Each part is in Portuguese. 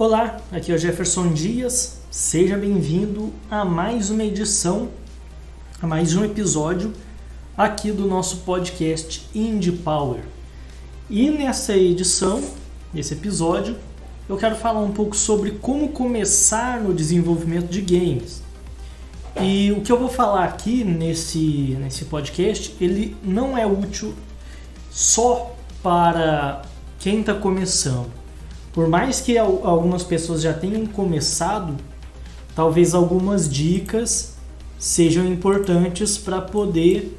Olá, aqui é o Jefferson Dias. Seja bem-vindo a mais uma edição, a mais um episódio aqui do nosso podcast Indie Power. E nessa edição, nesse episódio, eu quero falar um pouco sobre como começar no desenvolvimento de games. E o que eu vou falar aqui nesse, nesse podcast, ele não é útil só para quem está começando. Por mais que algumas pessoas já tenham começado, talvez algumas dicas sejam importantes para poder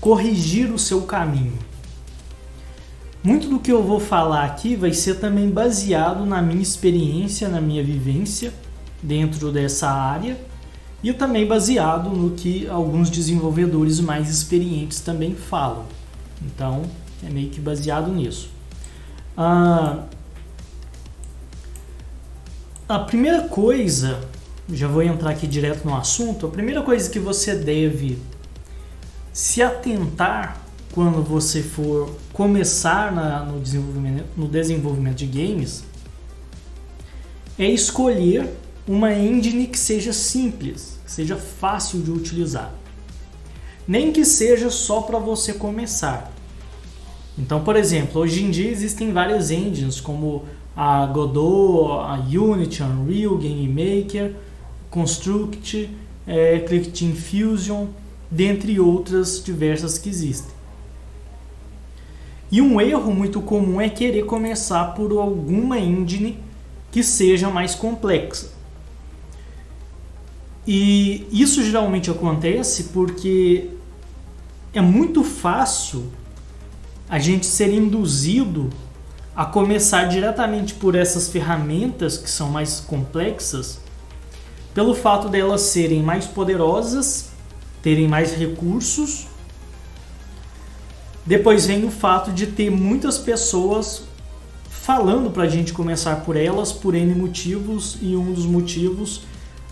corrigir o seu caminho. Muito do que eu vou falar aqui vai ser também baseado na minha experiência, na minha vivência dentro dessa área e também baseado no que alguns desenvolvedores mais experientes também falam. Então, é meio que baseado nisso. Ah, a primeira coisa, já vou entrar aqui direto no assunto, a primeira coisa que você deve se atentar quando você for começar na, no, desenvolvimento, no desenvolvimento de games é escolher uma engine que seja simples, que seja fácil de utilizar. Nem que seja só para você começar. Então, por exemplo, hoje em dia existem várias engines como a Godot, a Unity, Unreal, Game Maker, Construct, é, Eclectic Fusion, dentre outras diversas que existem. E um erro muito comum é querer começar por alguma engine que seja mais complexa. E isso geralmente acontece porque é muito fácil a gente ser induzido a começar diretamente por essas ferramentas que são mais complexas, pelo fato delas serem mais poderosas, terem mais recursos. Depois vem o fato de ter muitas pessoas falando para a gente começar por elas por N motivos e um dos motivos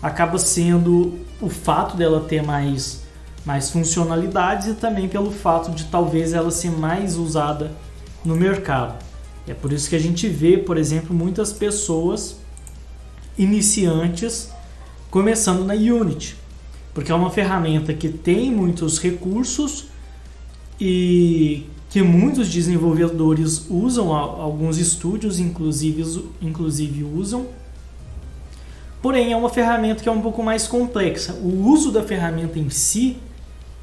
acaba sendo o fato dela ter mais, mais funcionalidades e também pelo fato de talvez ela ser mais usada no mercado. É por isso que a gente vê, por exemplo, muitas pessoas iniciantes começando na Unity, porque é uma ferramenta que tem muitos recursos e que muitos desenvolvedores usam, alguns estúdios inclusive, inclusive usam. Porém, é uma ferramenta que é um pouco mais complexa. O uso da ferramenta em si,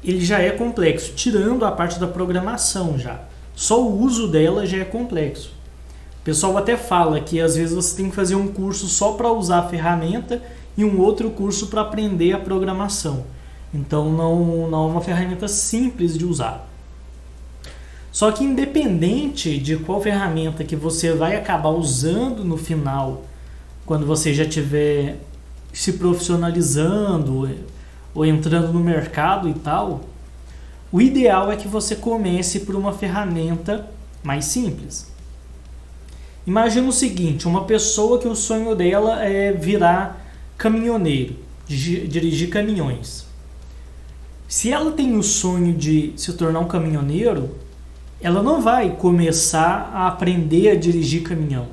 ele já é complexo, tirando a parte da programação já. Só o uso dela já é complexo. Pessoal até fala que às vezes você tem que fazer um curso só para usar a ferramenta e um outro curso para aprender a programação. Então não, não é uma ferramenta simples de usar. Só que independente de qual ferramenta que você vai acabar usando no final, quando você já estiver se profissionalizando ou entrando no mercado e tal, o ideal é que você comece por uma ferramenta mais simples. Imagina o seguinte: uma pessoa que o sonho dela é virar caminhoneiro, dirigir caminhões. Se ela tem o sonho de se tornar um caminhoneiro, ela não vai começar a aprender a dirigir caminhão.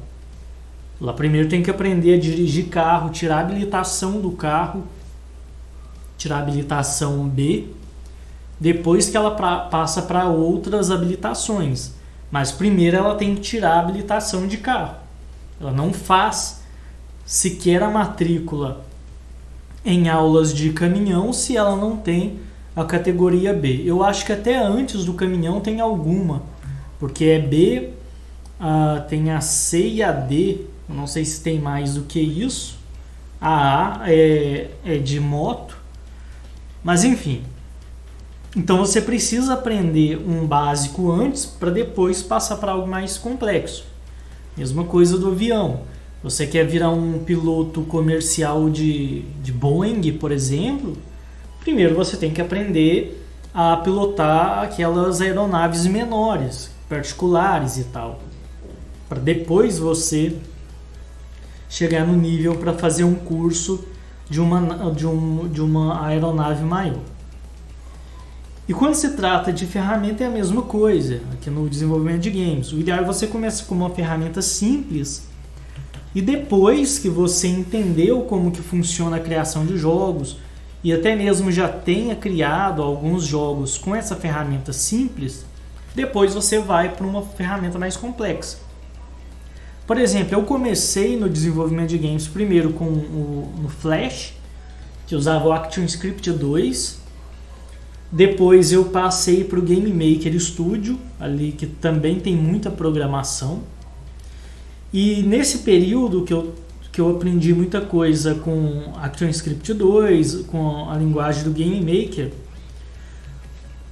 Ela primeiro tem que aprender a dirigir carro, tirar a habilitação do carro, tirar a habilitação B, depois que ela pra, passa para outras habilitações. Mas primeiro ela tem que tirar a habilitação de carro. Ela não faz sequer a matrícula em aulas de caminhão se ela não tem a categoria B. Eu acho que até antes do caminhão tem alguma, porque é B, uh, tem a C e a D. Eu não sei se tem mais do que isso. A A é, é de moto, mas enfim, então você precisa aprender um básico antes para depois passar para algo mais complexo. Mesma coisa do avião. Você quer virar um piloto comercial de, de Boeing, por exemplo? Primeiro você tem que aprender a pilotar aquelas aeronaves menores, particulares e tal. Para depois você chegar no nível para fazer um curso de uma, de, um, de uma aeronave maior. E quando se trata de ferramenta é a mesma coisa, aqui no desenvolvimento de games. O ideal é você começar com uma ferramenta simples E depois que você entendeu como que funciona a criação de jogos e até mesmo já tenha criado alguns jogos com essa ferramenta simples, depois você vai para uma ferramenta mais complexa. Por exemplo, eu comecei no desenvolvimento de games primeiro com o no Flash, que usava o ActionScript 2. Depois eu passei para o Game Maker Studio, ali que também tem muita programação. E nesse período que eu, que eu aprendi muita coisa com ActionScript 2, com a linguagem do Game Maker,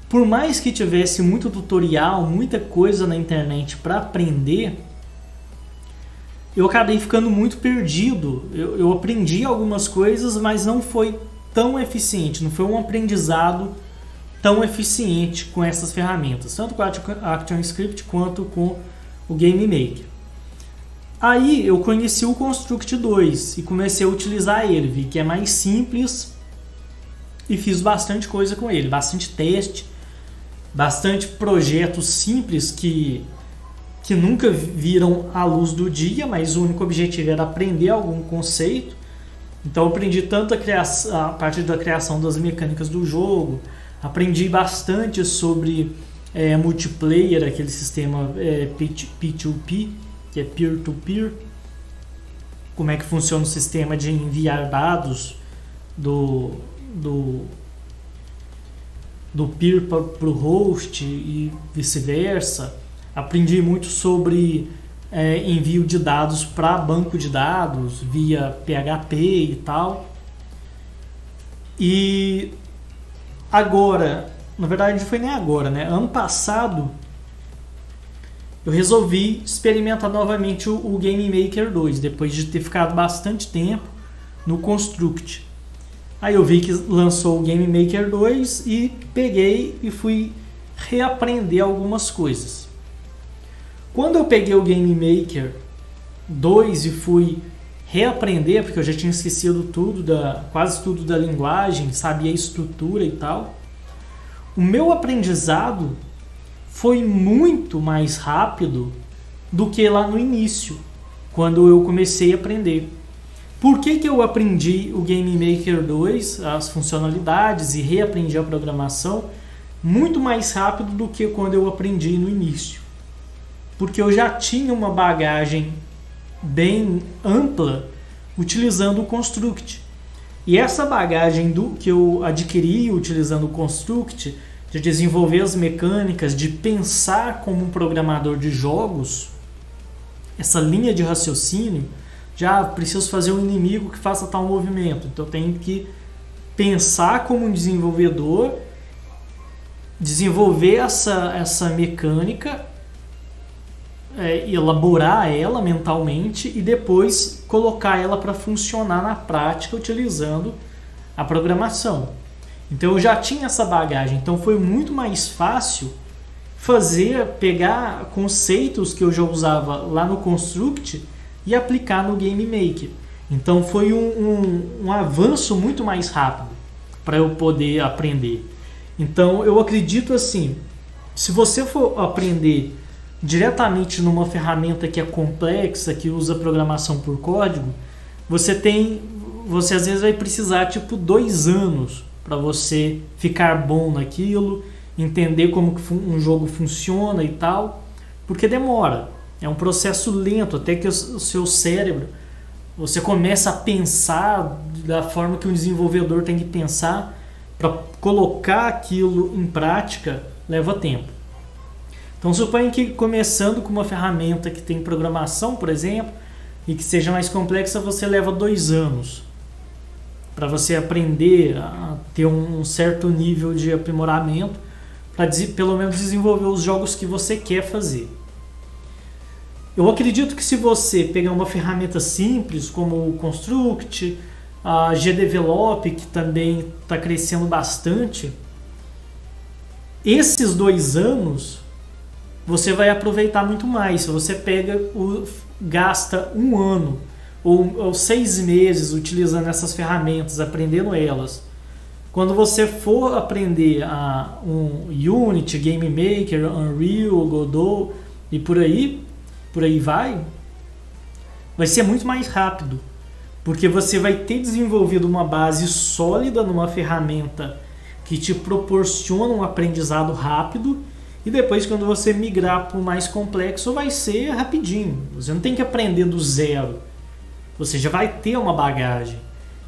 por mais que tivesse muito tutorial, muita coisa na internet para aprender, eu acabei ficando muito perdido. Eu, eu, aprendi algumas coisas, mas não foi tão eficiente, não foi um aprendizado tão eficiente com essas ferramentas, tanto com a ActionScript quanto com o Game Maker. Aí eu conheci o Construct 2 e comecei a utilizar ele, vi que é mais simples e fiz bastante coisa com ele, bastante teste, bastante projetos simples que, que nunca viram a luz do dia, mas o único objetivo era aprender algum conceito. Então eu aprendi tanto a, criação, a parte da criação das mecânicas do jogo, aprendi bastante sobre é, multiplayer, aquele sistema é, P2P, que é peer-to-peer, como é que funciona o sistema de enviar dados do, do, do peer para o host e vice-versa. Aprendi muito sobre é, envio de dados para banco de dados via PHP e tal. E agora, na verdade não foi nem agora, né? Ano passado eu resolvi experimentar novamente o, o Game Maker 2, depois de ter ficado bastante tempo no Construct. Aí eu vi que lançou o Game Maker 2 e peguei e fui reaprender algumas coisas. Quando eu peguei o Game Maker 2 e fui reaprender, porque eu já tinha esquecido tudo da quase tudo da linguagem, sabia a estrutura e tal. O meu aprendizado foi muito mais rápido do que lá no início, quando eu comecei a aprender. Por que, que eu aprendi o Game Maker 2, as funcionalidades e reaprendi a programação muito mais rápido do que quando eu aprendi no início? Porque eu já tinha uma bagagem bem ampla utilizando o Construct. E essa bagagem do que eu adquiri utilizando o Construct de desenvolver as mecânicas, de pensar como um programador de jogos, essa linha de raciocínio, já preciso fazer um inimigo que faça tal movimento. Então eu tenho que pensar como um desenvolvedor, desenvolver essa, essa mecânica, é, elaborar ela mentalmente e depois colocar ela para funcionar na prática utilizando a programação. Então eu já tinha essa bagagem, então foi muito mais fácil fazer, pegar conceitos que eu já usava lá no Construct e aplicar no Game Maker. Então foi um, um, um avanço muito mais rápido para eu poder aprender. Então eu acredito assim, se você for aprender diretamente numa ferramenta que é complexa, que usa programação por código, você tem, você às vezes vai precisar tipo dois anos para você ficar bom naquilo, entender como que um jogo funciona e tal, porque demora. É um processo lento até que o seu cérebro você começa a pensar da forma que um desenvolvedor tem que pensar para colocar aquilo em prática leva tempo. Então suponha que começando com uma ferramenta que tem programação, por exemplo, e que seja mais complexa, você leva dois anos para você aprender a ter um certo nível de aprimoramento para pelo menos desenvolver os jogos que você quer fazer. Eu acredito que se você pegar uma ferramenta simples como o Construct, a GDevelop, que também está crescendo bastante, esses dois anos você vai aproveitar muito mais. Se você pega o gasta um ano ou, ou seis meses utilizando essas ferramentas, aprendendo elas. Quando você for aprender a um Unity, Game Maker, Unreal, Godot e por aí, por aí vai, vai ser muito mais rápido, porque você vai ter desenvolvido uma base sólida numa ferramenta que te proporciona um aprendizado rápido e depois quando você migrar para o mais complexo vai ser rapidinho. Você não tem que aprender do zero. Você já vai ter uma bagagem.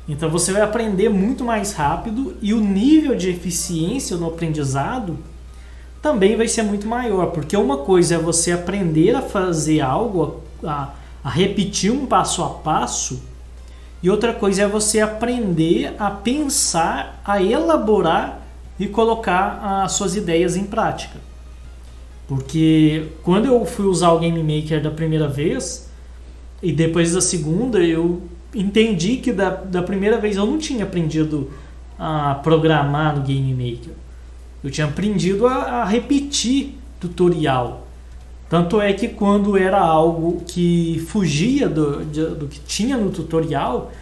Então você vai aprender muito mais rápido e o nível de eficiência no aprendizado também vai ser muito maior, porque uma coisa é você aprender a fazer algo, a, a repetir um passo a passo, e outra coisa é você aprender a pensar, a elaborar e colocar as suas ideias em prática. Porque quando eu fui usar o Game Maker da primeira vez, e depois da segunda, eu entendi que da, da primeira vez eu não tinha aprendido a programar no Game Maker. Eu tinha aprendido a, a repetir tutorial. Tanto é que quando era algo que fugia do, de, do que tinha no tutorial,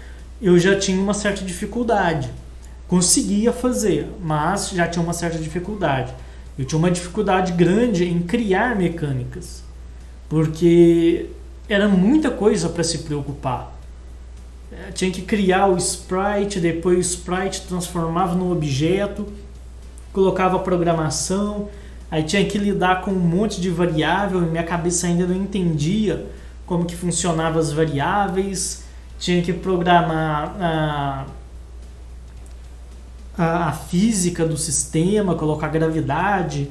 eu já tinha uma certa dificuldade. Conseguia fazer, mas já tinha uma certa dificuldade. Eu tinha uma dificuldade grande em criar mecânicas, porque era muita coisa para se preocupar. É, tinha que criar o sprite, depois o sprite transformava num objeto, colocava programação, aí tinha que lidar com um monte de variável, e minha cabeça ainda não entendia como que funcionavam as variáveis, tinha que programar a, a, a física do sistema, colocar gravidade,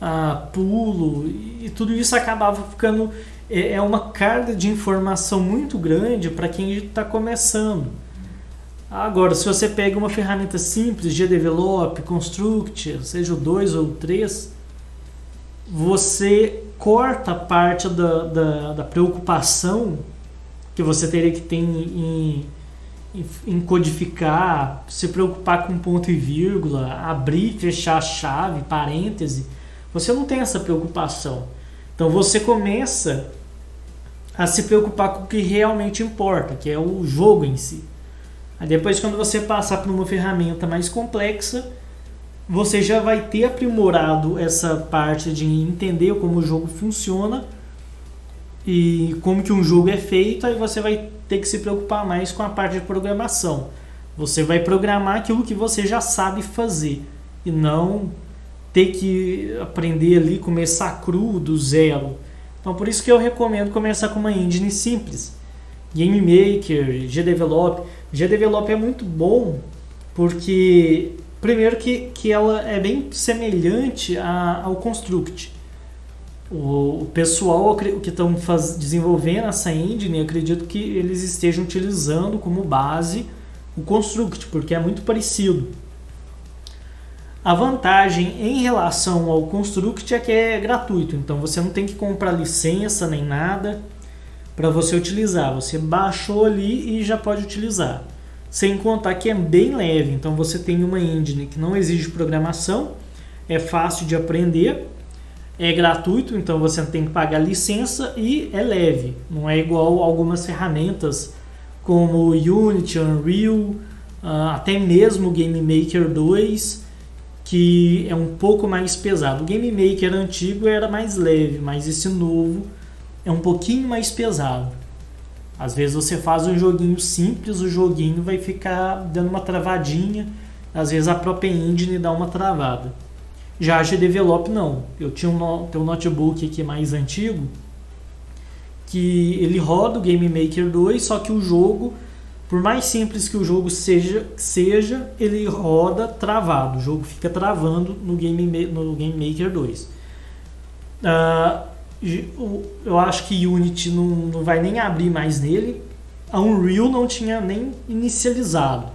a pulo, e tudo isso acabava ficando é, é uma carga de informação muito grande para quem está começando. Agora, se você pega uma ferramenta simples, GDevelop, Construct, seja o 2 ou o 3, você corta parte da, da, da, preocupação que você teria que ter em, em, codificar, se preocupar com ponto e vírgula, abrir fechar a chave, parêntese. Você não tem essa preocupação. Então você começa a se preocupar com o que realmente importa, que é o jogo em si. Aí depois, quando você passar por uma ferramenta mais complexa, você já vai ter aprimorado essa parte de entender como o jogo funciona e como que um jogo é feito, aí você vai ter que se preocupar mais com a parte de programação. Você vai programar aquilo que você já sabe fazer e não ter que aprender ali, começar cru do zero. Então por isso que eu recomendo começar com uma engine simples. Game Maker, GDevelop. GDevelop é muito bom porque primeiro que, que ela é bem semelhante a, ao Construct. O, pessoal que estão desenvolvendo essa engine, acredito que eles estejam utilizando como base o Construct, porque é muito parecido. A vantagem em relação ao Construct é que é gratuito, então você não tem que comprar licença nem nada para você utilizar. Você baixou ali e já pode utilizar. Sem contar que é bem leve, então você tem uma engine que não exige programação, é fácil de aprender, é gratuito, então você não tem que pagar licença e é leve. Não é igual algumas ferramentas como Unity, Unreal, ah, até mesmo Game Maker 2 que é um pouco mais pesado. O Game Maker antigo era mais leve, mas esse novo é um pouquinho mais pesado. Às vezes você faz um joguinho simples, o joguinho vai ficar dando uma travadinha, às vezes a própria engine dá uma travada. Já a G-Develop não. Eu tinha um, um notebook aqui mais antigo que ele roda o Game Maker 2, só que o jogo por mais simples que o jogo seja, seja ele roda travado. O jogo fica travando no Game, no Game Maker 2. Uh, ah, eu acho que Unity não, não vai nem abrir mais nele. A Unreal não tinha nem inicializado.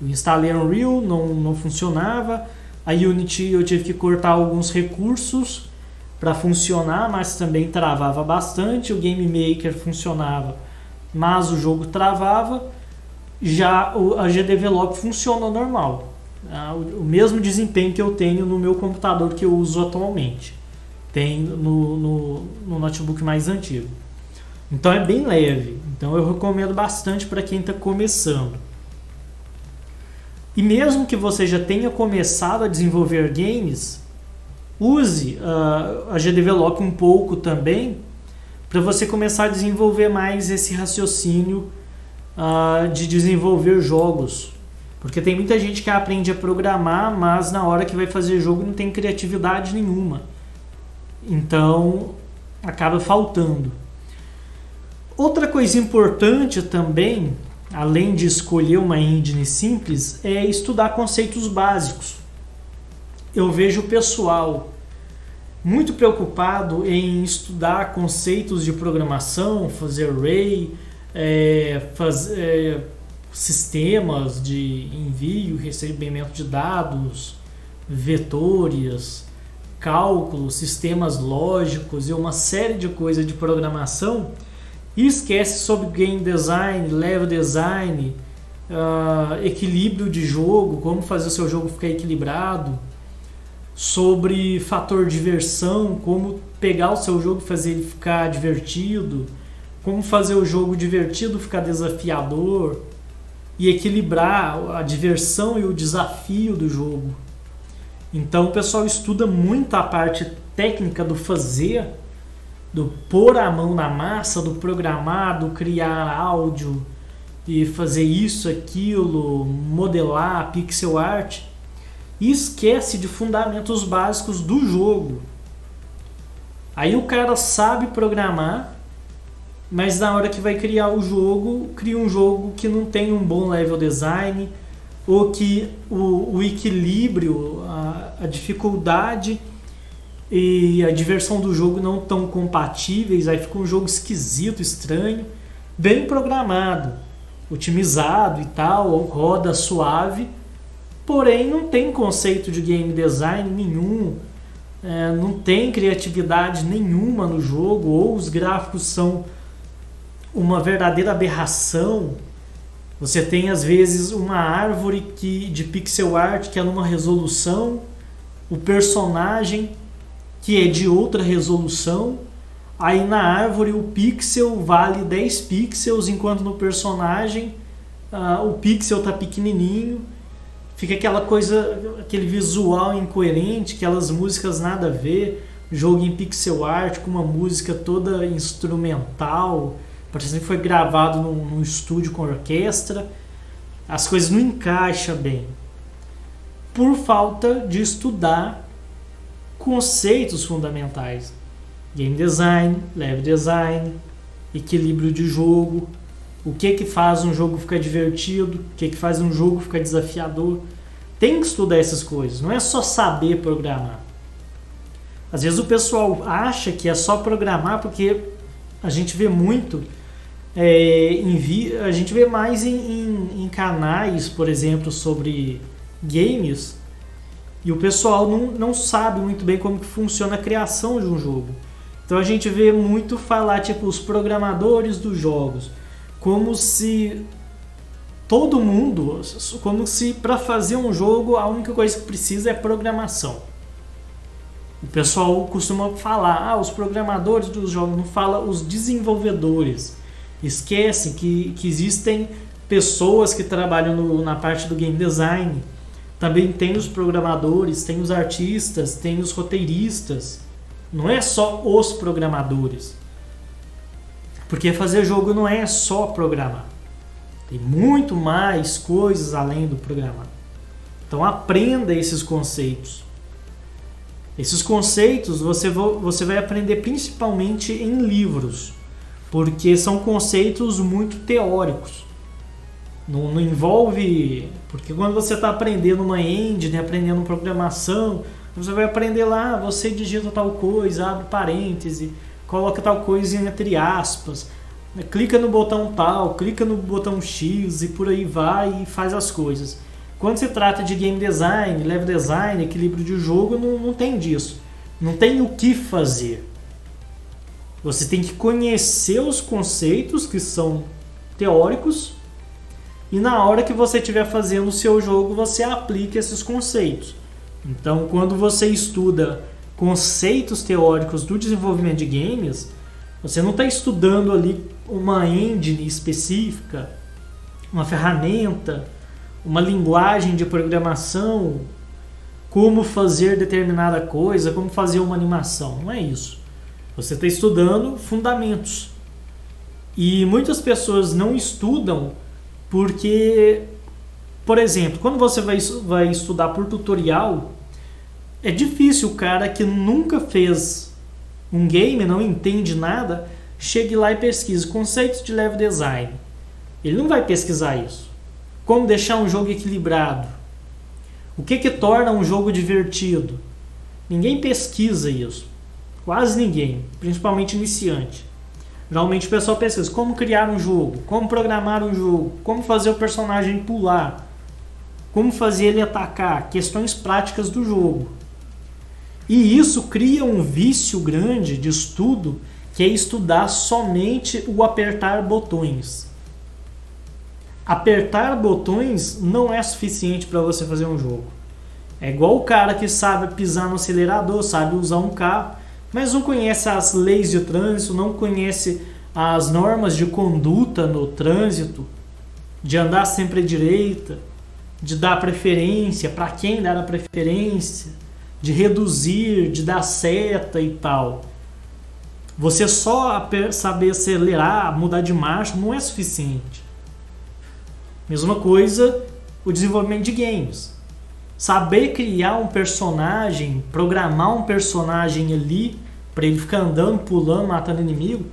Eu instalei a Unreal, não, não funcionava. A Unity eu tive que cortar alguns recursos para funcionar, mas também travava bastante. O Game Maker funcionava, mas o jogo travava. Já a GDevelop funciona normal. Tá? O mesmo desempenho que eu tenho no meu computador que eu uso atualmente. Tem no, no, no notebook mais antigo. Então é bem leve. Então eu recomendo bastante para quem está começando. E mesmo que você já tenha começado a desenvolver games, use uh, a GDevelop um pouco também para você começar a desenvolver mais esse raciocínio uh, de desenvolver jogos. Porque tem muita gente que aprende a programar, mas na hora que vai fazer jogo não tem criatividade nenhuma. Então acaba faltando. Outra coisa importante também, além de escolher uma engine simples, é estudar conceitos básicos. Eu vejo o pessoal muito preocupado em estudar conceitos de programação, fazer array, é, é, sistemas de envio recebimento de dados, vetores, cálculos, sistemas lógicos e uma série de coisas de programação e esquece sobre game design, level design, uh, equilíbrio de jogo, como fazer o seu jogo ficar equilibrado, sobre fator diversão, como pegar o seu jogo e fazer ele ficar divertido, como fazer o jogo divertido ficar desafiador e equilibrar a diversão e o desafio do jogo. Então o pessoal estuda muito a parte técnica do fazer, do pôr a mão na massa, do programar, do criar áudio e fazer isso, aquilo, modelar, pixel art e esquece de fundamentos básicos do jogo. Aí o cara sabe programar, mas na hora que vai criar o jogo, cria um jogo que não tem um bom level design, ou que o, o equilíbrio, a, a, dificuldade e a diversão do jogo não estão compatíveis, aí fica um jogo esquisito, estranho, bem programado, otimizado e tal, roda suave, porém não tem conceito de game design nenhum, é, não tem criatividade nenhuma no jogo, ou os gráficos são uma verdadeira aberração. Você tem às vezes uma árvore que, de pixel art que é numa resolução, o personagem que é de outra resolução, aí na árvore o pixel vale 10 pixels, enquanto no personagem uh, o pixel está pequenininho. Fica aquela coisa, aquele visual incoerente, aquelas músicas nada a ver, jogo em pixel art com uma música toda instrumental Parece que foi gravado num, num estúdio com orquestra. As coisas não encaixam bem. Por falta de estudar conceitos fundamentais. Game design, level design, equilíbrio de jogo, o que que faz um jogo ficar divertido, o que que faz um jogo ficar desafiador. Tem que estudar essas coisas, não é só saber programar. Às vezes o pessoal acha que é só programar porque a gente vê muito é, em, a gente vê mais em, em, em, canais, por exemplo, sobre games, e o pessoal não, não sabe muito bem como que funciona a criação de um jogo. Então a gente vê muito falar, tipo, os programadores dos jogos, como se todo mundo, como se para fazer um jogo a única coisa que precisa é programação. O pessoal costuma falar, ah, os programadores dos jogos, não fala os desenvolvedores esquecem que, que existem pessoas que trabalham no, na parte do game design. Também tem os programadores, tem os artistas, tem os roteiristas. Não é só os programadores. Porque fazer jogo não é só programar. Tem muito mais coisas além do programar. Então aprenda esses conceitos. Esses conceitos você, você vai aprender principalmente em livros porque são conceitos muito teóricos. Não, não envolve. Porque quando você está aprendendo uma engine, aprendendo programação, você vai aprender lá, você digita tal coisa, abre parêntese, coloca tal coisa entre aspas, clica no botão tal, clica no botão X e por aí vai e faz as coisas. Quando se trata de game design, level design, equilíbrio de jogo, não, não tem disso. Não tem o que fazer. Você tem que conhecer os conceitos que são teóricos e na hora que você estiver fazendo o seu jogo, você aplica esses conceitos. Então, quando você estuda conceitos teóricos do desenvolvimento de games, você não está estudando ali uma engine específica, uma ferramenta, uma linguagem de programação, como fazer determinada coisa, como fazer uma animação. Não é isso. Você está estudando fundamentos. E muitas pessoas não estudam porque, por exemplo, quando você vai, vai estudar por tutorial, é difícil o cara que nunca fez um game, não entende nada, chegue lá e pesquise conceitos de level design. Ele não vai pesquisar isso. Como deixar um jogo equilibrado? O que, que torna um jogo divertido? Ninguém pesquisa isso. Quase ninguém, principalmente iniciante. Geralmente o pessoal pesquisa como criar um jogo, como programar um jogo, como fazer o personagem pular, como fazer ele atacar, questões práticas do jogo. E isso cria um vício grande de estudo que é estudar somente o apertar botões. Apertar botões não é suficiente para você fazer um jogo. É igual o cara que sabe pisar no acelerador, sabe usar um carro, mas não conhece as leis de trânsito, não conhece as normas de conduta no trânsito, de andar sempre à direita, de dar preferência, para quem dar a preferência, de reduzir, de dar seta e tal. Você só saber acelerar, mudar de marcha não é suficiente. Mesma coisa o desenvolvimento de games. Saber criar um personagem, programar um personagem ali para ele ficar andando, pulando, matando inimigo,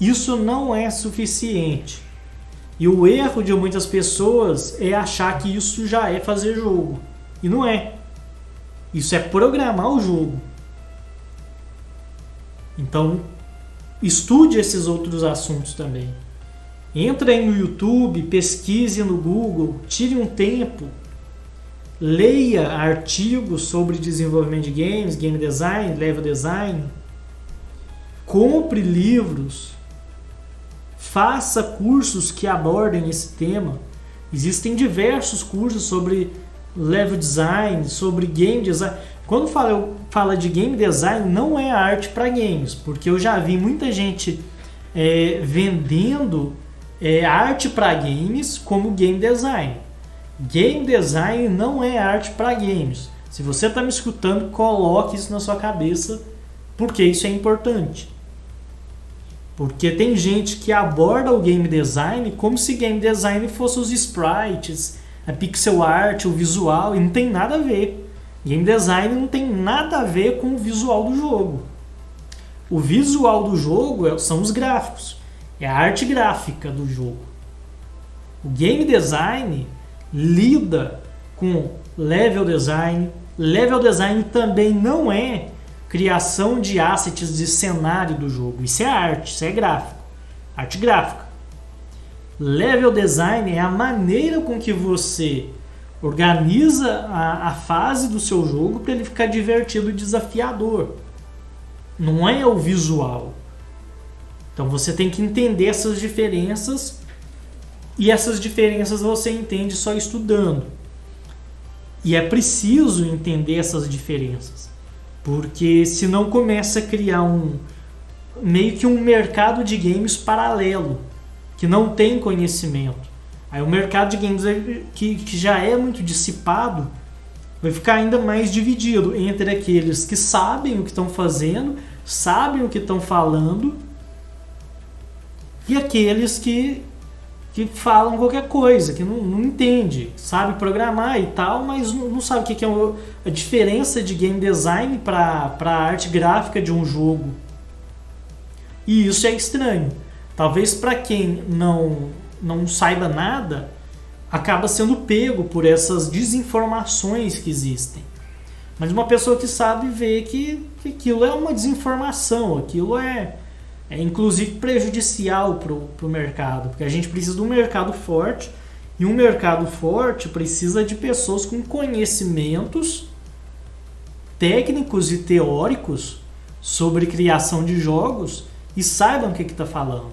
isso não é suficiente. E o erro de muitas pessoas é achar que isso já é fazer jogo. E não é. Isso é programar o jogo. Então, estude esses outros assuntos também. Entre aí no YouTube, pesquise no Google, tire um tempo, leia artigos sobre desenvolvimento de games, game design, level design, compre livros, faça cursos que abordem esse tema. Existem diversos cursos sobre level design, sobre game design. Quando fala, fala de game design, não é arte para games, porque eu já vi muita gente é, vendendo é, arte para games como game design. Game design não é arte para games. Se você está me escutando, coloque isso na sua cabeça, porque isso é importante. Porque tem gente que aborda o game design como se game design fosse os sprites, a pixel art, o visual, e não tem nada a ver. Game design não tem nada a ver com o visual do jogo. O visual do jogo é, são os gráficos, é a arte gráfica do jogo. O game design lida com level design. Level design também não é criação de assets de cenário do jogo. Isso é arte, isso é gráfico. Arte gráfica. Level design é a maneira com que você organiza a, a fase do seu jogo para ele ficar divertido e desafiador. Não é o visual. Então você tem que entender essas diferenças e essas diferenças você entende só estudando. E é preciso entender essas diferenças. Porque senão começa a criar um meio que um mercado de games paralelo que não tem conhecimento. Aí o mercado de games que, que já é muito dissipado vai ficar ainda mais dividido entre aqueles que sabem o que estão fazendo, sabem o que estão falando e aqueles que que falam qualquer coisa, que não, não entende, sabe programar e tal, mas não, sabe o que, que é a diferença de game design para a arte gráfica de um jogo. E isso é estranho. Talvez para quem não, não saiba nada, acaba sendo pego por essas desinformações que existem. Mas uma pessoa que sabe vê que, que aquilo é uma desinformação, aquilo é é inclusive prejudicial para o mercado, porque a gente precisa de um mercado forte e um mercado forte precisa de pessoas com conhecimentos técnicos e teóricos sobre criação de jogos e saibam o que está falando.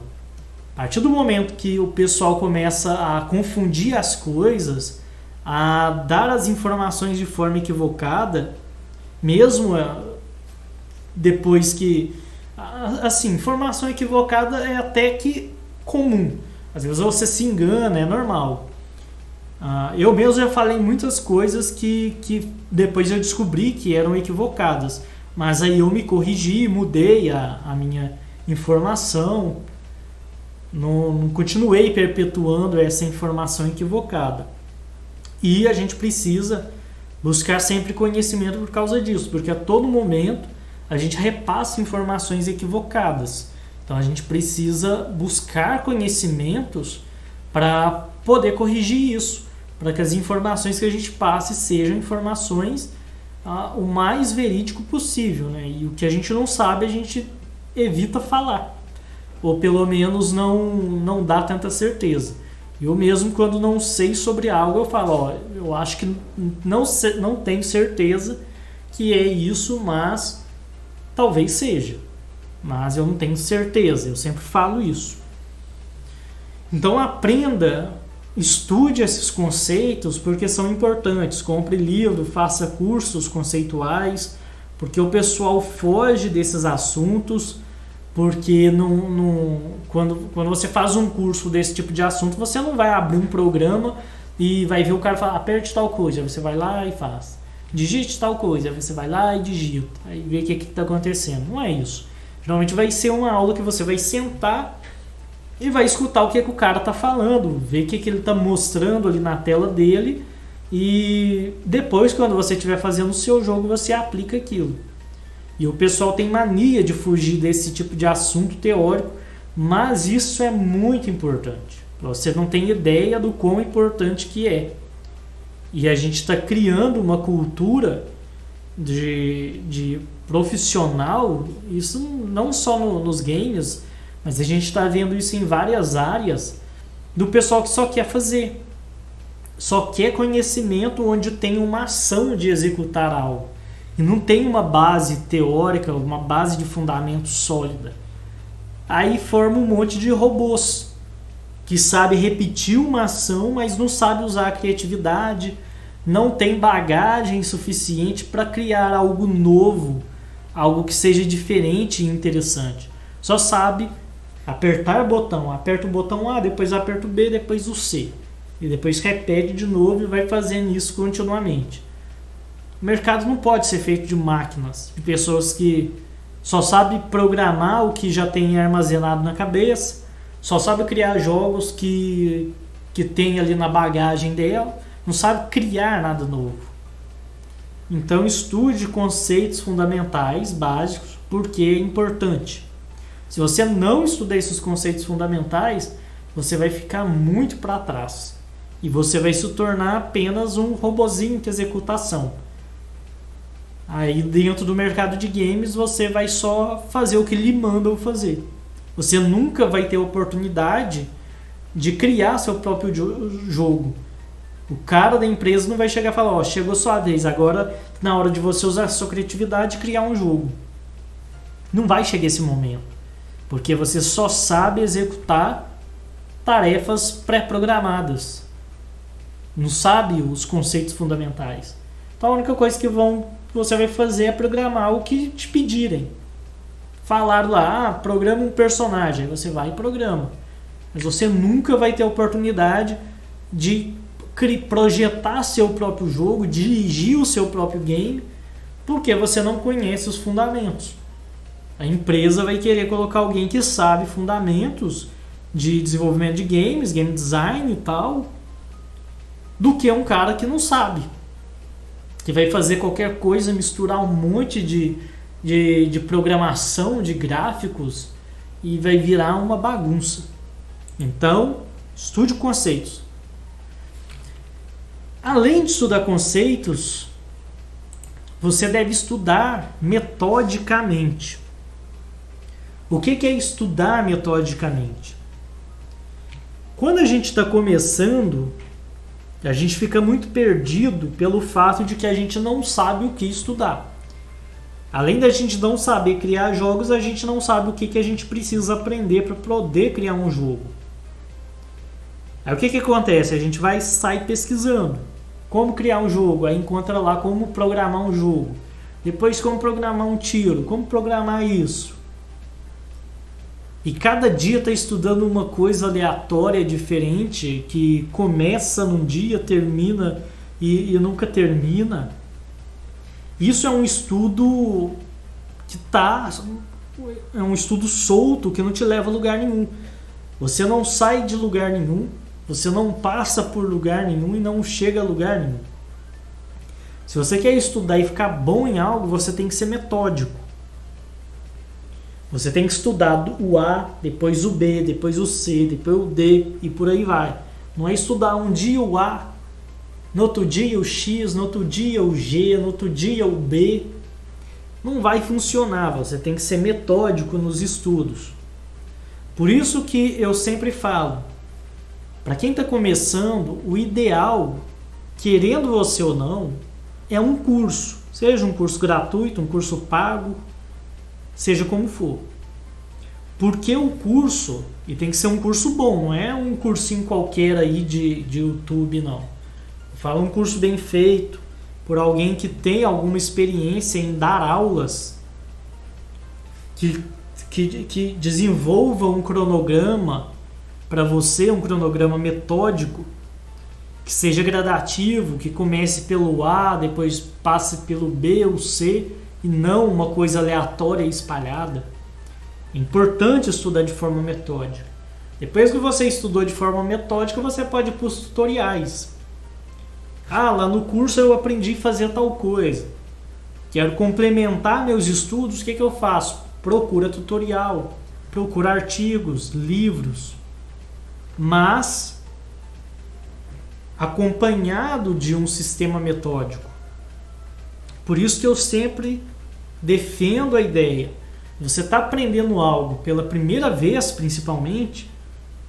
A partir do momento que o pessoal começa a confundir as coisas, a dar as informações de forma equivocada, mesmo eh, depois que assim, informação equivocada é até que comum. Às vezes você se engana, é normal. Uh, eu mesmo já falei muitas coisas que, que depois eu descobri que eram equivocadas. Mas aí eu me corrigi, mudei a, a minha informação, não, não continuei perpetuando essa informação equivocada. E a gente precisa buscar sempre conhecimento por causa disso, porque a todo momento a gente repassa informações equivocadas. Então a gente precisa buscar conhecimentos para poder corrigir isso, para que as informações que a gente passe sejam informações ah, o mais verídico possível, né? E o que a gente não sabe a gente evita falar, ou pelo menos não não dá tanta certeza. Eu mesmo quando não sei sobre algo eu falo, ó, eu acho que não não tenho certeza que é isso, mas talvez seja. Mas eu não tenho certeza, eu sempre falo isso. Então aprenda Estude esses conceitos porque são importantes. Compre livro, faça cursos conceituais, porque o pessoal foge desses assuntos. Porque não, não, quando, quando você faz um curso desse tipo de assunto, você não vai abrir um programa e vai ver o cara falar, aperte tal coisa, você vai lá e faz. Digite tal coisa, aí você vai lá e digita. Aí vê o que está acontecendo. Não é isso. Geralmente vai ser uma aula que você vai sentar e vai escutar o que, é que o cara tá falando, ver o que, é que ele tá mostrando ali na tela dele e depois quando você estiver fazendo o seu jogo você aplica aquilo. E o pessoal tem mania de fugir desse tipo de assunto teórico, mas isso é muito importante. Você não tem ideia do quão importante que é. E a gente está criando uma cultura de, de profissional, isso não só no, nos games, mas a gente está vendo isso em várias áreas do pessoal que só quer fazer. Só quer conhecimento onde tem uma ação de executar algo. E não tem uma base teórica, uma base de fundamento sólida. Aí forma um monte de robôs que sabe repetir uma ação, mas não sabe usar a criatividade, não tem bagagem suficiente para criar algo novo, algo que seja diferente e interessante. Só sabe apertar o botão, aperta o botão A, depois aperta o B, depois o C. E depois repete de novo e vai fazendo isso continuamente. O mercado não pode ser feito de máquinas, de pessoas que só sabem programar o que já tem armazenado na cabeça, só sabe criar jogos que, que tem ali na bagagem dela, não sabe criar nada novo. Então estude conceitos fundamentais, básicos, porque é importante. Se você não estudar esses conceitos fundamentais, você vai ficar muito para trás. E você vai se tornar apenas um robozinho de executação. Aí dentro do mercado de games você vai só fazer o que lhe mandam fazer. Você nunca vai ter oportunidade de criar seu próprio jogo. O cara da empresa não vai chegar e falar, ó, oh, chegou sua vez, agora na hora de você usar a sua criatividade e criar um jogo. Não vai chegar esse momento porque você só sabe executar tarefas pré-programadas. Não sabe os conceitos fundamentais. Então a única coisa que vão, você vai fazer é programar o que te pedirem. Falar lá, ah, programa um personagem, você vai e programa. Mas você nunca vai ter oportunidade de projetar seu próprio jogo, dirigir o seu próprio game, porque você não conhece os fundamentos. A empresa vai querer colocar alguém que sabe fundamentos de desenvolvimento de games, game design e tal, do que um cara que não sabe. Que vai fazer qualquer coisa, misturar um monte de, de, de programação, de gráficos e vai virar uma bagunça. Então, estude conceitos. Além de estudar conceitos, você deve estudar metodicamente. O que é estudar metodicamente? Quando a gente está começando, a gente fica muito perdido pelo fato de que a gente não sabe o que estudar. Além da gente não saber criar jogos, a gente não sabe o que, que a gente precisa aprender para poder criar um jogo. Aí o que, que acontece? A gente vai sair pesquisando como criar um jogo, aí encontra lá como programar um jogo, depois como programar um tiro, como programar isso. E cada dia está estudando uma coisa aleatória, diferente, que começa num dia, termina e, e nunca termina. Isso é um estudo que tá é um estudo solto que não te leva a lugar nenhum. Você não sai de lugar nenhum, você não passa por lugar nenhum e não chega a lugar nenhum. Se você quer estudar e ficar bom em algo, você tem que ser metódico. Você tem que estudar o A, depois o B, depois o C, depois o D e por aí vai. Não é estudar um dia o A, no outro dia o X, no outro dia o G, no outro dia o B. Não vai funcionar, você tem que ser metódico nos estudos. Por isso que eu sempre falo, para quem está começando, o ideal, querendo você ou não, é um curso, seja um curso gratuito, um curso pago, seja como for. Porque o curso, e tem que ser um curso bom, não é um cursinho qualquer aí de, de YouTube, não. Fala um curso bem feito, por alguém que tem alguma experiência em dar aulas, que, que, que desenvolva um cronograma para você, um cronograma metódico, que seja gradativo, que comece pelo A, depois passe pelo B ou C, e não uma coisa aleatória e espalhada. É importante estudar de forma metódica. Depois que você estudou de forma metódica, você pode ir para os tutoriais. Ah, lá no curso eu aprendi a fazer tal coisa. Quero complementar meus estudos, o que, que eu faço? Procura tutorial, procura artigos, livros. Mas acompanhado de um sistema metódico. Por isso que eu sempre defendo a ideia. Você está aprendendo algo pela primeira vez, principalmente,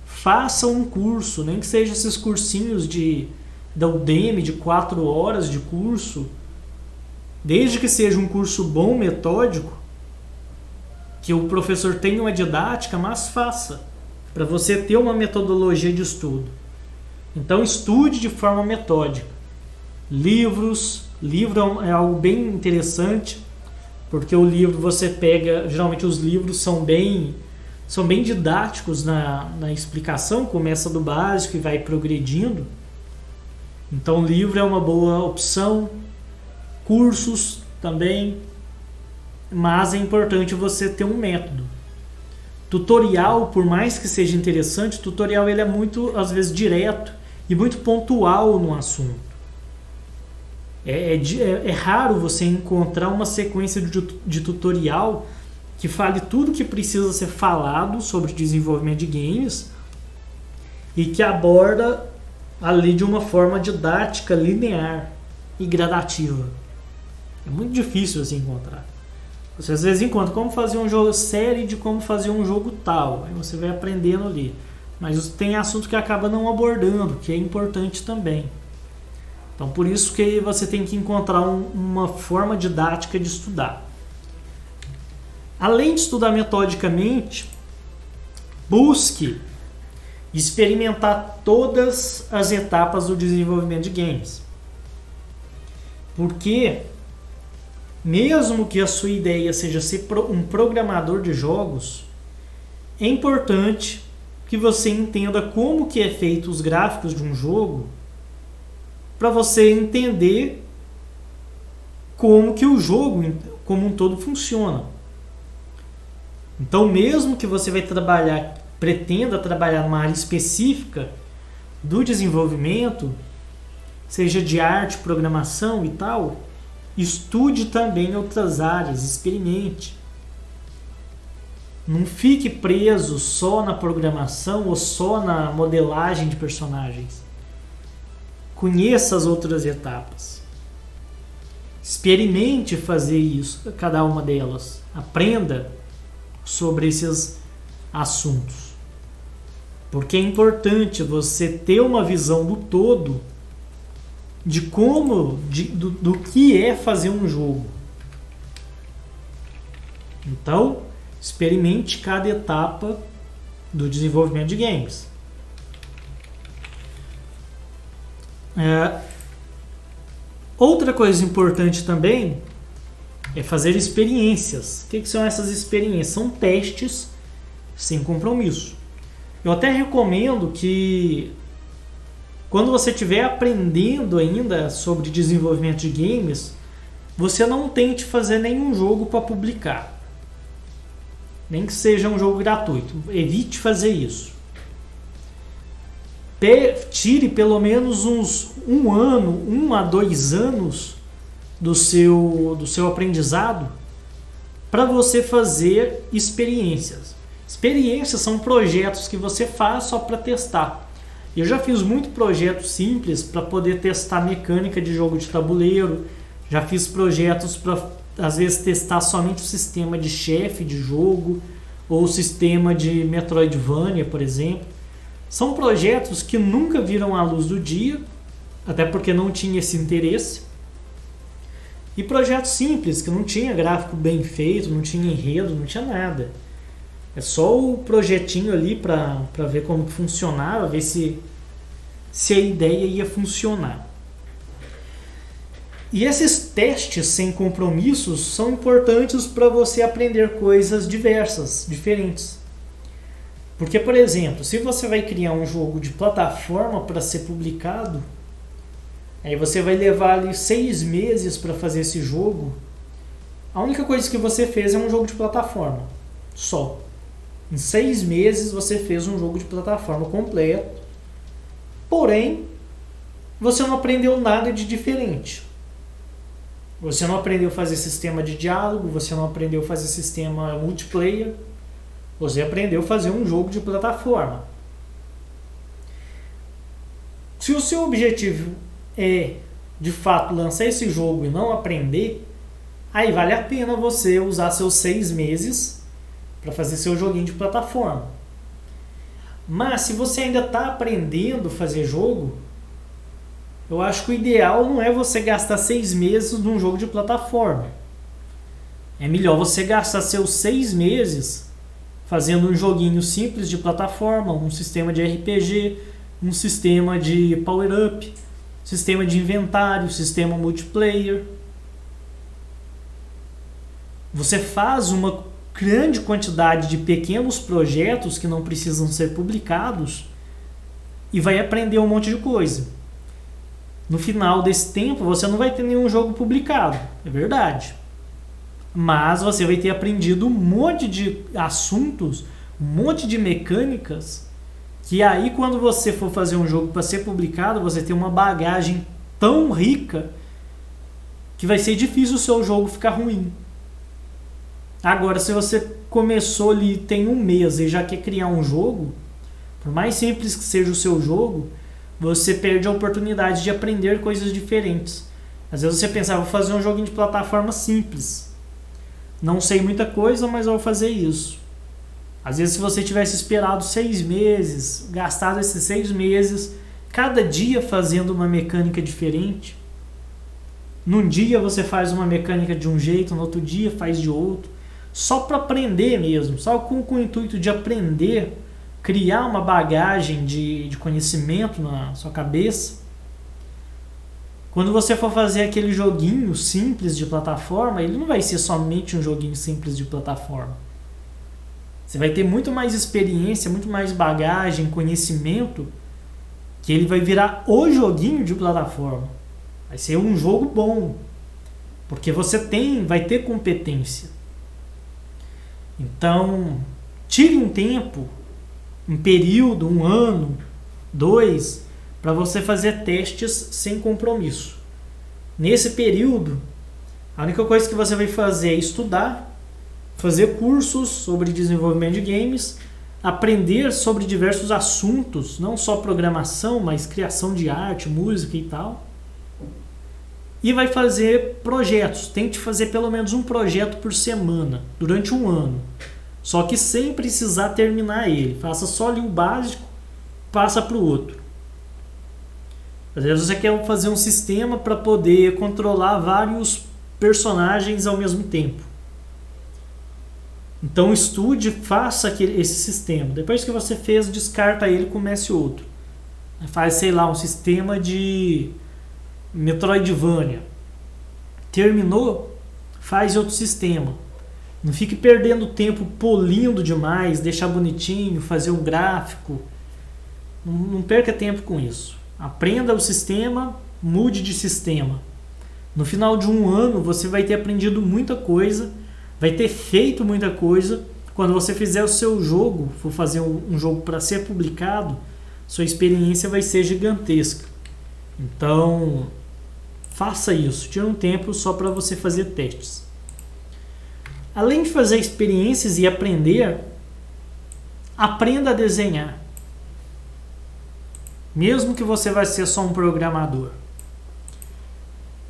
faça um curso, nem que seja esses cursinhos de da Udemy de quatro horas de curso, desde que seja um curso bom, metódico, que o professor tenha uma didática, mas faça, para você ter uma metodologia de estudo. Então estude de forma metódica. Livros, livro é algo bem interessante, porque o livro você pega, geralmente os livros são bem são bem didáticos na, na explicação, começa do básico e vai progredindo. Então livro é uma boa opção, cursos também, mas é importante você ter um método. Tutorial, por mais que seja interessante, tutorial ele é muito às vezes direto e muito pontual no assunto. É, é, é, é raro você encontrar uma sequência de, de tutorial que fale tudo que precisa ser falado sobre desenvolvimento de games e que aborda ali de uma forma didática, linear e gradativa. É muito difícil você encontrar. Você às vezes encontra como fazer um jogo, série de como fazer um jogo tal. Aí você vai aprendendo ali. Mas tem assunto que acaba não abordando, que é importante também. Então por isso que você tem que encontrar um, uma forma didática de estudar. Além de estudar metodicamente, busque experimentar todas as etapas do desenvolvimento de games. Porque mesmo que a sua ideia seja ser um programador de jogos, é importante que você entenda como que é feito os gráficos de um jogo para você entender como que o jogo como um todo funciona. Então, mesmo que você vai trabalhar, pretenda trabalhar numa área específica do desenvolvimento, seja de arte, programação e tal, estude também outras áreas, experimente. Não fique preso só na programação ou só na modelagem de personagens. Conheça as outras etapas. Experimente fazer isso, cada uma delas. Aprenda sobre esses assuntos. Porque é importante você ter uma visão do todo de como, de, do, do que é fazer um jogo. Então, Experimente cada etapa do desenvolvimento de games. É, outra coisa importante também é fazer experiências. O que, que são essas experiências? São testes sem compromisso. Eu até recomendo que quando você estiver aprendendo ainda sobre desenvolvimento de games, você não tente fazer nenhum jogo para publicar. Nem que seja um jogo gratuito. Evite fazer isso. Tire pelo menos uns um ano, um a dois anos do seu, do seu aprendizado para você fazer experiências. Experiências são projetos que você faz só para testar. Eu já fiz muito projetos simples para poder testar mecânica de jogo de tabuleiro. Já fiz projetos para às vezes testar somente o sistema de chefe de jogo ou o sistema de Metroidvania, por exemplo. São projetos que nunca viram a luz do dia, até porque não tinha esse interesse. E projetos simples, que não tinha gráfico bem feito, não tinha enredo, não tinha nada. É só o projetinho ali para ver como funcionava, ver se, se a ideia ia funcionar. E esses testes sem compromissos são importantes para você aprender coisas diversas, diferentes. Porque, por exemplo, se você vai criar um jogo de plataforma para ser publicado, aí você vai levar ali seis meses para fazer esse jogo. A única coisa que você fez é um jogo de plataforma, só. Em seis meses você fez um jogo de plataforma completo, porém você não aprendeu nada de diferente. Você não aprendeu a fazer sistema de diálogo, você não aprendeu a fazer sistema multiplayer, você aprendeu a fazer um jogo de plataforma. Se o seu objetivo é de fato lançar esse jogo e não aprender, aí vale a pena você usar seus seis meses para fazer seu joguinho de plataforma. Mas se você ainda está aprendendo a fazer jogo, eu acho que o ideal não é você gastar seis meses num jogo de plataforma. É melhor você gastar seus seis meses fazendo um joguinho simples de plataforma, um sistema de RPG, um sistema de power-up, sistema de inventário, sistema multiplayer. Você faz uma grande quantidade de pequenos projetos que não precisam ser publicados e vai aprender um monte de coisa. No final desse tempo, você não vai ter nenhum jogo publicado, é verdade. Mas você vai ter aprendido um monte de assuntos, um monte de mecânicas, que aí quando você for fazer um jogo para ser publicado, você tem uma bagagem tão rica que vai ser difícil o seu jogo ficar ruim. Agora, se você começou ali tem um mês e já quer criar um jogo, por mais simples que seja o seu jogo, você perde a oportunidade de aprender coisas diferentes. Às vezes você pensa, ah, vou fazer um joguinho de plataforma simples. Não sei muita coisa, mas vou fazer isso. Às vezes, se você tivesse esperado seis meses, gastado esses seis meses, cada dia fazendo uma mecânica diferente. Num dia você faz uma mecânica de um jeito, no outro dia faz de outro só para aprender mesmo, só com, com o intuito de aprender, criar uma bagagem de, de conhecimento na sua cabeça. Quando você for fazer aquele joguinho simples de plataforma, ele não vai ser somente um joguinho simples de plataforma. Você vai ter muito mais experiência, muito mais bagagem, conhecimento, que ele vai virar o joguinho de plataforma. Vai ser um jogo bom, porque você tem, vai ter competência. Então, tire um tempo, um período, um ano, dois, para você fazer testes sem compromisso. Nesse período, a única coisa que você vai fazer é estudar, fazer cursos sobre desenvolvimento de games, aprender sobre diversos assuntos, não só programação, mas criação de arte, música e tal e vai fazer projetos. Tente fazer pelo menos um projeto por semana durante um ano. Só que sem precisar terminar ele. Faça só ali o básico, passa para o outro. Às vezes você quer fazer um sistema para poder controlar vários personagens ao mesmo tempo. Então estude, faça aquele, esse sistema. Depois que você fez, descarta ele comece outro. Faz, sei lá, um sistema de Metroidvania. Terminou, faz outro sistema. Não fique perdendo tempo polindo demais, deixar bonitinho, fazer um gráfico. Não, não perca tempo com isso. Aprenda o sistema, mude de sistema. No final de um ano, você vai ter aprendido muita coisa, vai ter feito muita coisa. Quando você fizer o seu jogo, for fazer um jogo para ser publicado, sua experiência vai ser gigantesca. Então, faça isso. Tire um tempo só para você fazer testes. Além de fazer experiências e aprender, aprenda a desenhar. Mesmo que você vai ser só um programador.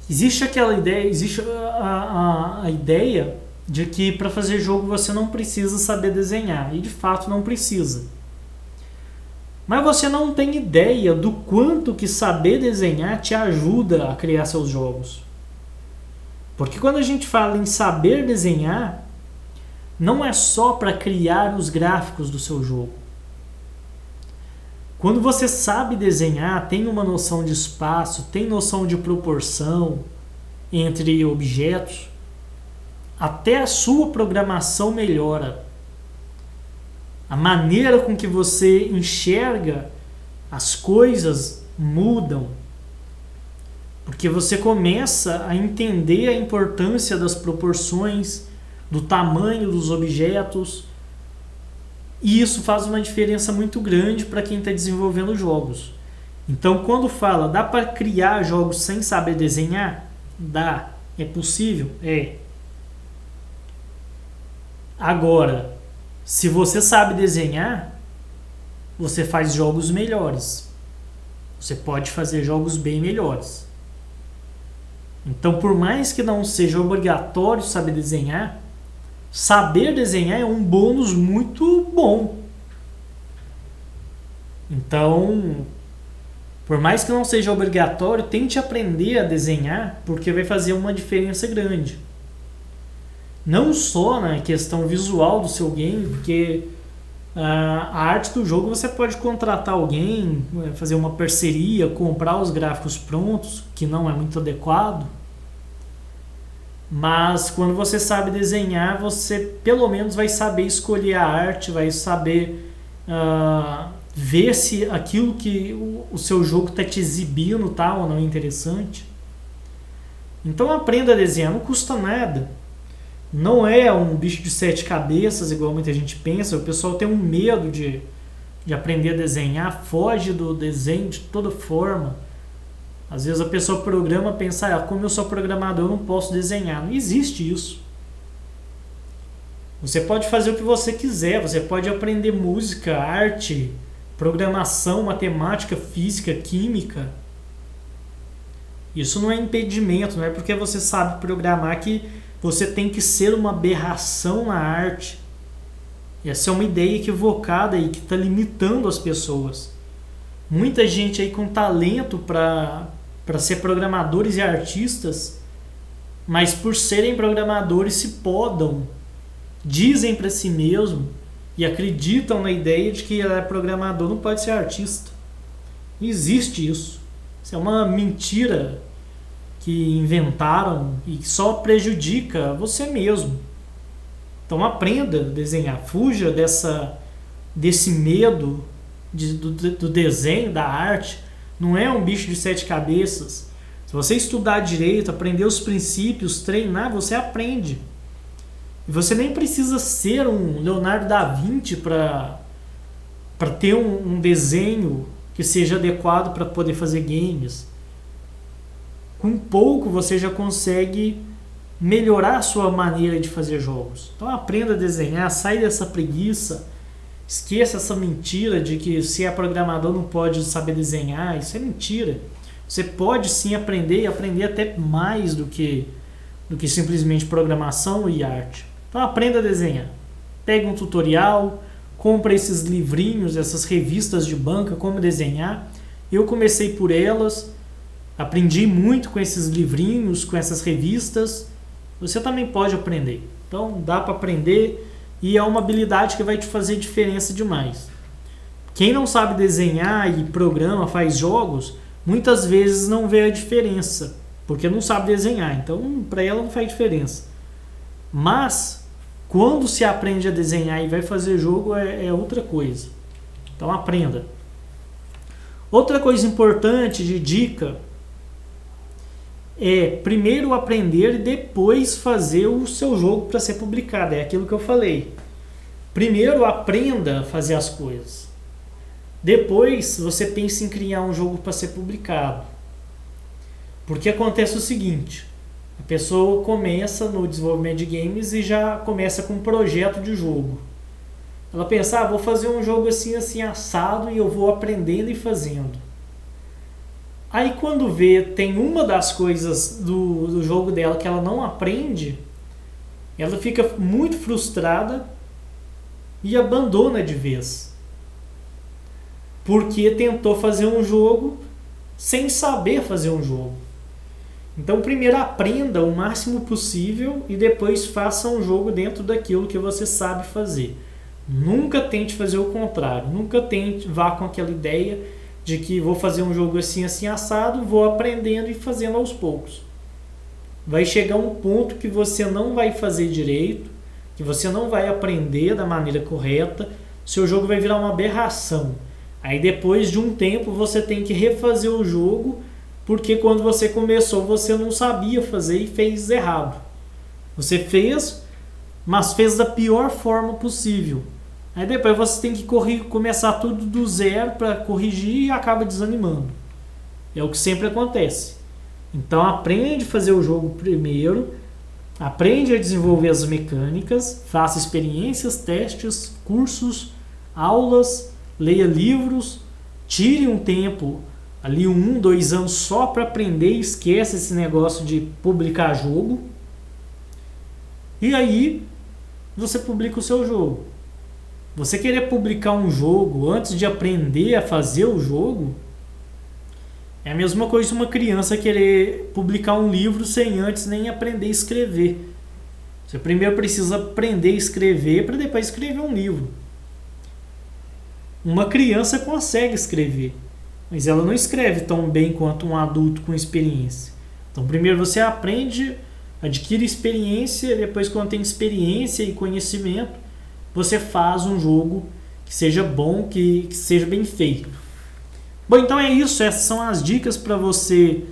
Existe aquela ideia, existe a, a, a ideia de que para fazer jogo você não precisa saber desenhar. E de fato não precisa. Mas você não tem ideia do quanto que saber desenhar te ajuda a criar seus jogos. Porque quando a gente fala em saber desenhar, não é só para criar os gráficos do seu jogo. Quando você sabe desenhar, tem uma noção de espaço, tem noção de proporção entre objetos, até a sua programação melhora. A maneira com que você enxerga as coisas mudam. Porque você começa a entender a importância das proporções, do tamanho dos objetos, e isso faz uma diferença muito grande para quem está desenvolvendo jogos. Então, quando fala, dá para criar jogos sem saber desenhar? Dá. É possível? É. Agora, se você sabe desenhar, você faz jogos melhores. Você pode fazer jogos bem melhores. Então, por mais que não seja obrigatório saber desenhar, saber desenhar é um bônus muito bom. Então, por mais que não seja obrigatório, tente aprender a desenhar, porque vai fazer uma diferença grande. Não só na questão visual do seu game, porque ah, a arte do jogo você pode contratar alguém, fazer uma parceria, comprar os gráficos prontos, que não é muito adequado. Mas quando você sabe desenhar, você pelo menos vai saber escolher a arte, vai saber uh, ver se aquilo que o, o seu jogo está te exibindo tá ou não é interessante. Então aprenda a desenhar, não custa nada. Não é um bicho de sete cabeças, igual muita gente pensa. O pessoal tem um medo de, de aprender a desenhar, foge do desenho de toda forma. Às vezes a pessoa programa pensa, ah, como eu sou programador, eu não posso desenhar. Não existe isso. Você pode fazer o que você quiser, você pode aprender música, arte, programação, matemática, física, química. Isso não é impedimento, não é porque você sabe programar que você tem que ser uma aberração na arte. Essa é uma ideia equivocada e que está limitando as pessoas. Muita gente aí com talento para ser programadores e artistas, mas por serem programadores se podam, dizem para si mesmo e acreditam na ideia de que é programador não pode ser artista. Não existe isso. Isso é uma mentira que inventaram e só prejudica você mesmo. Então aprenda a desenhar, fuja dessa desse medo de, do, do desenho, da arte, não é um bicho de sete cabeças. Se você estudar direito, aprender os princípios, treinar, você aprende. E você nem precisa ser um Leonardo da Vinci para para ter um, um desenho que seja adequado para poder fazer games. Com pouco você já consegue melhorar a sua maneira de fazer jogos. Então aprenda a desenhar, sai dessa preguiça Esqueça essa mentira de que se é programador não pode saber desenhar. Isso é mentira. Você pode sim aprender e aprender até mais do que, do que simplesmente programação e arte. Então aprenda a desenhar. Pega um tutorial, compra esses livrinhos, essas revistas de banca, como desenhar. Eu comecei por elas, aprendi muito com esses livrinhos, com essas revistas. Você também pode aprender. Então dá para aprender e é uma habilidade que vai te fazer diferença demais. Quem não sabe desenhar e programa, faz jogos, muitas vezes não vê a diferença, porque não sabe desenhar. Então, para ela não faz diferença. Mas quando se aprende a desenhar e vai fazer jogo é, é outra coisa. Então aprenda. Outra coisa importante de dica é primeiro aprender e depois fazer o seu jogo para ser publicado. É aquilo que eu falei. Primeiro aprenda a fazer as coisas. Depois você pensa em criar um jogo para ser publicado. Porque acontece o seguinte: a pessoa começa no desenvolvimento de games e já começa com um projeto de jogo. Ela pensa, ah, vou fazer um jogo assim, assim, assado e eu vou aprendendo e fazendo. Aí quando vê, tem uma das coisas do, do jogo dela que ela não aprende, ela fica muito frustrada e abandona de vez. Porque tentou fazer um jogo sem saber fazer um jogo. Então, primeiro aprenda o máximo possível e depois faça um jogo dentro daquilo que você sabe fazer. Nunca tente fazer o contrário. Nunca tente vá com aquela ideia de que vou fazer um jogo assim assim assado, vou aprendendo e fazendo aos poucos. Vai chegar um ponto que você não vai fazer direito, que você não vai aprender da maneira correta, seu jogo vai virar uma aberração. Aí depois de um tempo você tem que refazer o jogo porque quando você começou você não sabia fazer e fez errado. Você fez, mas fez da pior forma possível. Aí depois você tem que correr, começar tudo do zero para corrigir e acaba desanimando. É o que sempre acontece. Então aprende a fazer o jogo primeiro, aprende a desenvolver as mecânicas, faça experiências, testes, cursos, aulas, leia livros, tire um tempo ali um, dois anos só para aprender, esquece esse negócio de publicar jogo. E aí você publica o seu jogo. Você querer publicar um jogo antes de aprender a fazer o jogo é a mesma coisa que uma criança querer publicar um livro sem antes nem aprender a escrever. Você primeiro precisa aprender a escrever para depois escrever um livro. Uma criança consegue escrever mas ela não escreve tão bem quanto um adulto com experiência. Então, primeiro você aprende, adquire experiência, depois, quando tem experiência e conhecimento, você faz um jogo que seja bom, que, que seja bem feito. Bom, então é isso. Essas são as dicas para você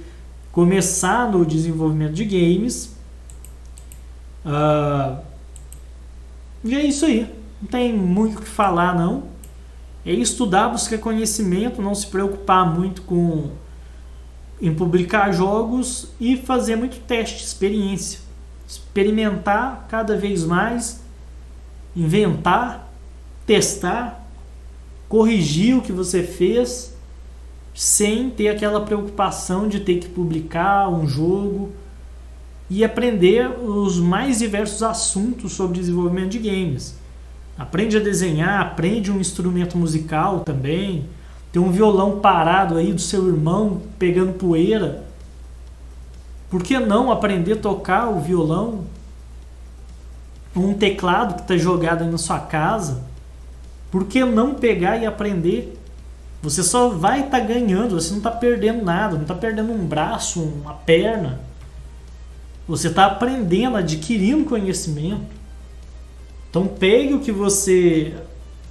começar no desenvolvimento de games. Uh, e é isso aí. Não tem muito o que falar, não é estudar, buscar conhecimento, não se preocupar muito com em publicar jogos e fazer muito teste, experiência. Experimentar cada vez mais, inventar, testar, corrigir o que você fez sem ter aquela preocupação de ter que publicar um jogo e aprender os mais diversos assuntos sobre desenvolvimento de games. Aprende a desenhar, aprende um instrumento musical também. Tem um violão parado aí do seu irmão pegando poeira. Por que não aprender a tocar o violão? Um teclado que está jogado aí na sua casa. Por que não pegar e aprender? Você só vai estar tá ganhando, você não está perdendo nada, não está perdendo um braço, uma perna. Você está aprendendo, adquirindo conhecimento. Então pegue o que você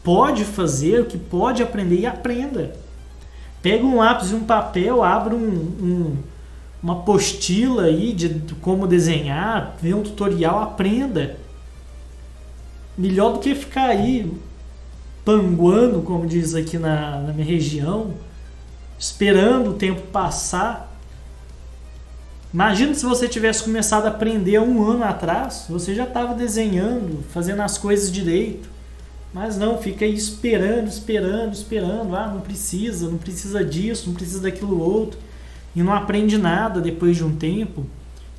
pode fazer, o que pode aprender e aprenda. Pega um lápis e um papel, abra um, um, uma apostila aí de como desenhar, vê um tutorial, aprenda. Melhor do que ficar aí panguando, como diz aqui na, na minha região, esperando o tempo passar Imagina se você tivesse começado a aprender um ano atrás, você já estava desenhando, fazendo as coisas direito. Mas não, fica aí esperando, esperando, esperando. Ah, não precisa, não precisa disso, não precisa daquilo outro. E não aprende nada depois de um tempo.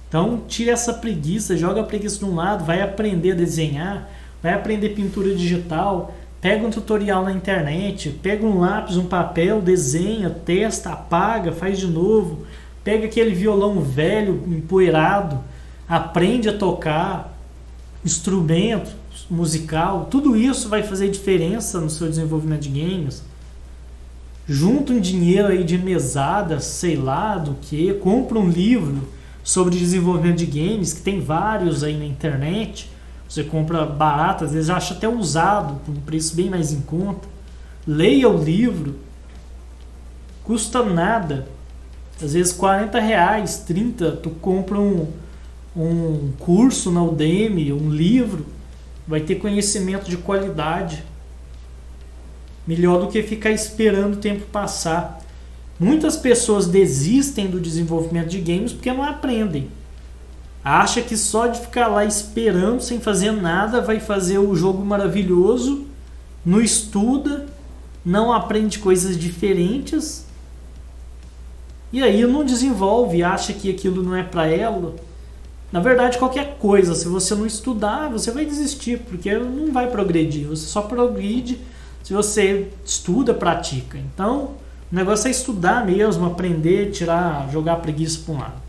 Então, tira essa preguiça, joga a preguiça de um lado, vai aprender a desenhar, vai aprender pintura digital, pega um tutorial na internet, pega um lápis, um papel, desenha, testa, apaga, faz de novo Pega aquele violão velho, empoeirado, aprende a tocar instrumento musical, tudo isso vai fazer diferença no seu desenvolvimento de games. Junta um dinheiro aí de mesada, sei lá do que, compra um livro sobre desenvolvimento de games, que tem vários aí na internet. Você compra barato, às vezes acha até usado, por um preço bem mais em conta. Leia o livro, custa nada Às vezes 40 reais, 30, tu compra um, um curso na Udemy, um livro, vai ter conhecimento de qualidade. Melhor do que ficar esperando o tempo passar. Muitas pessoas desistem do desenvolvimento de games porque não aprendem. Acha que só de ficar lá esperando, sem fazer nada, vai fazer o jogo maravilhoso, não estuda, não aprende coisas diferentes e aí não desenvolve, acha que aquilo não é para ela. Na verdade, qualquer coisa, se você não estudar, você vai desistir, porque não vai progredir. Você só progride se você estuda, pratica. Então, o negócio é estudar mesmo, aprender, tirar, jogar preguiça para um lado.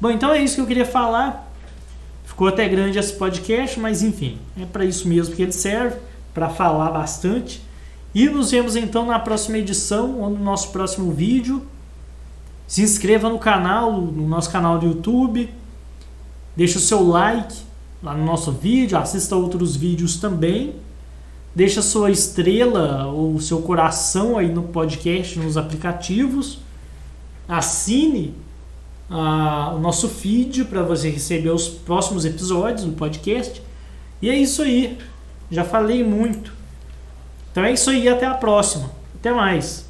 Bom, então é isso que eu queria falar. Ficou até grande esse podcast, mas enfim, é para isso mesmo que ele serve, para falar bastante. E nos vemos então na próxima edição ou no nosso próximo vídeo. Se inscreva no canal, no nosso canal do YouTube Deixa o seu like lá no nosso vídeo, assista outros vídeos também. Deixa sua estrela ou seu coração aí no podcast, nos aplicativos. Assine o nosso feed para você receber os próximos episódios do podcast. E é isso aí. Já falei muito. Então é isso aí, até a próxima. Até mais.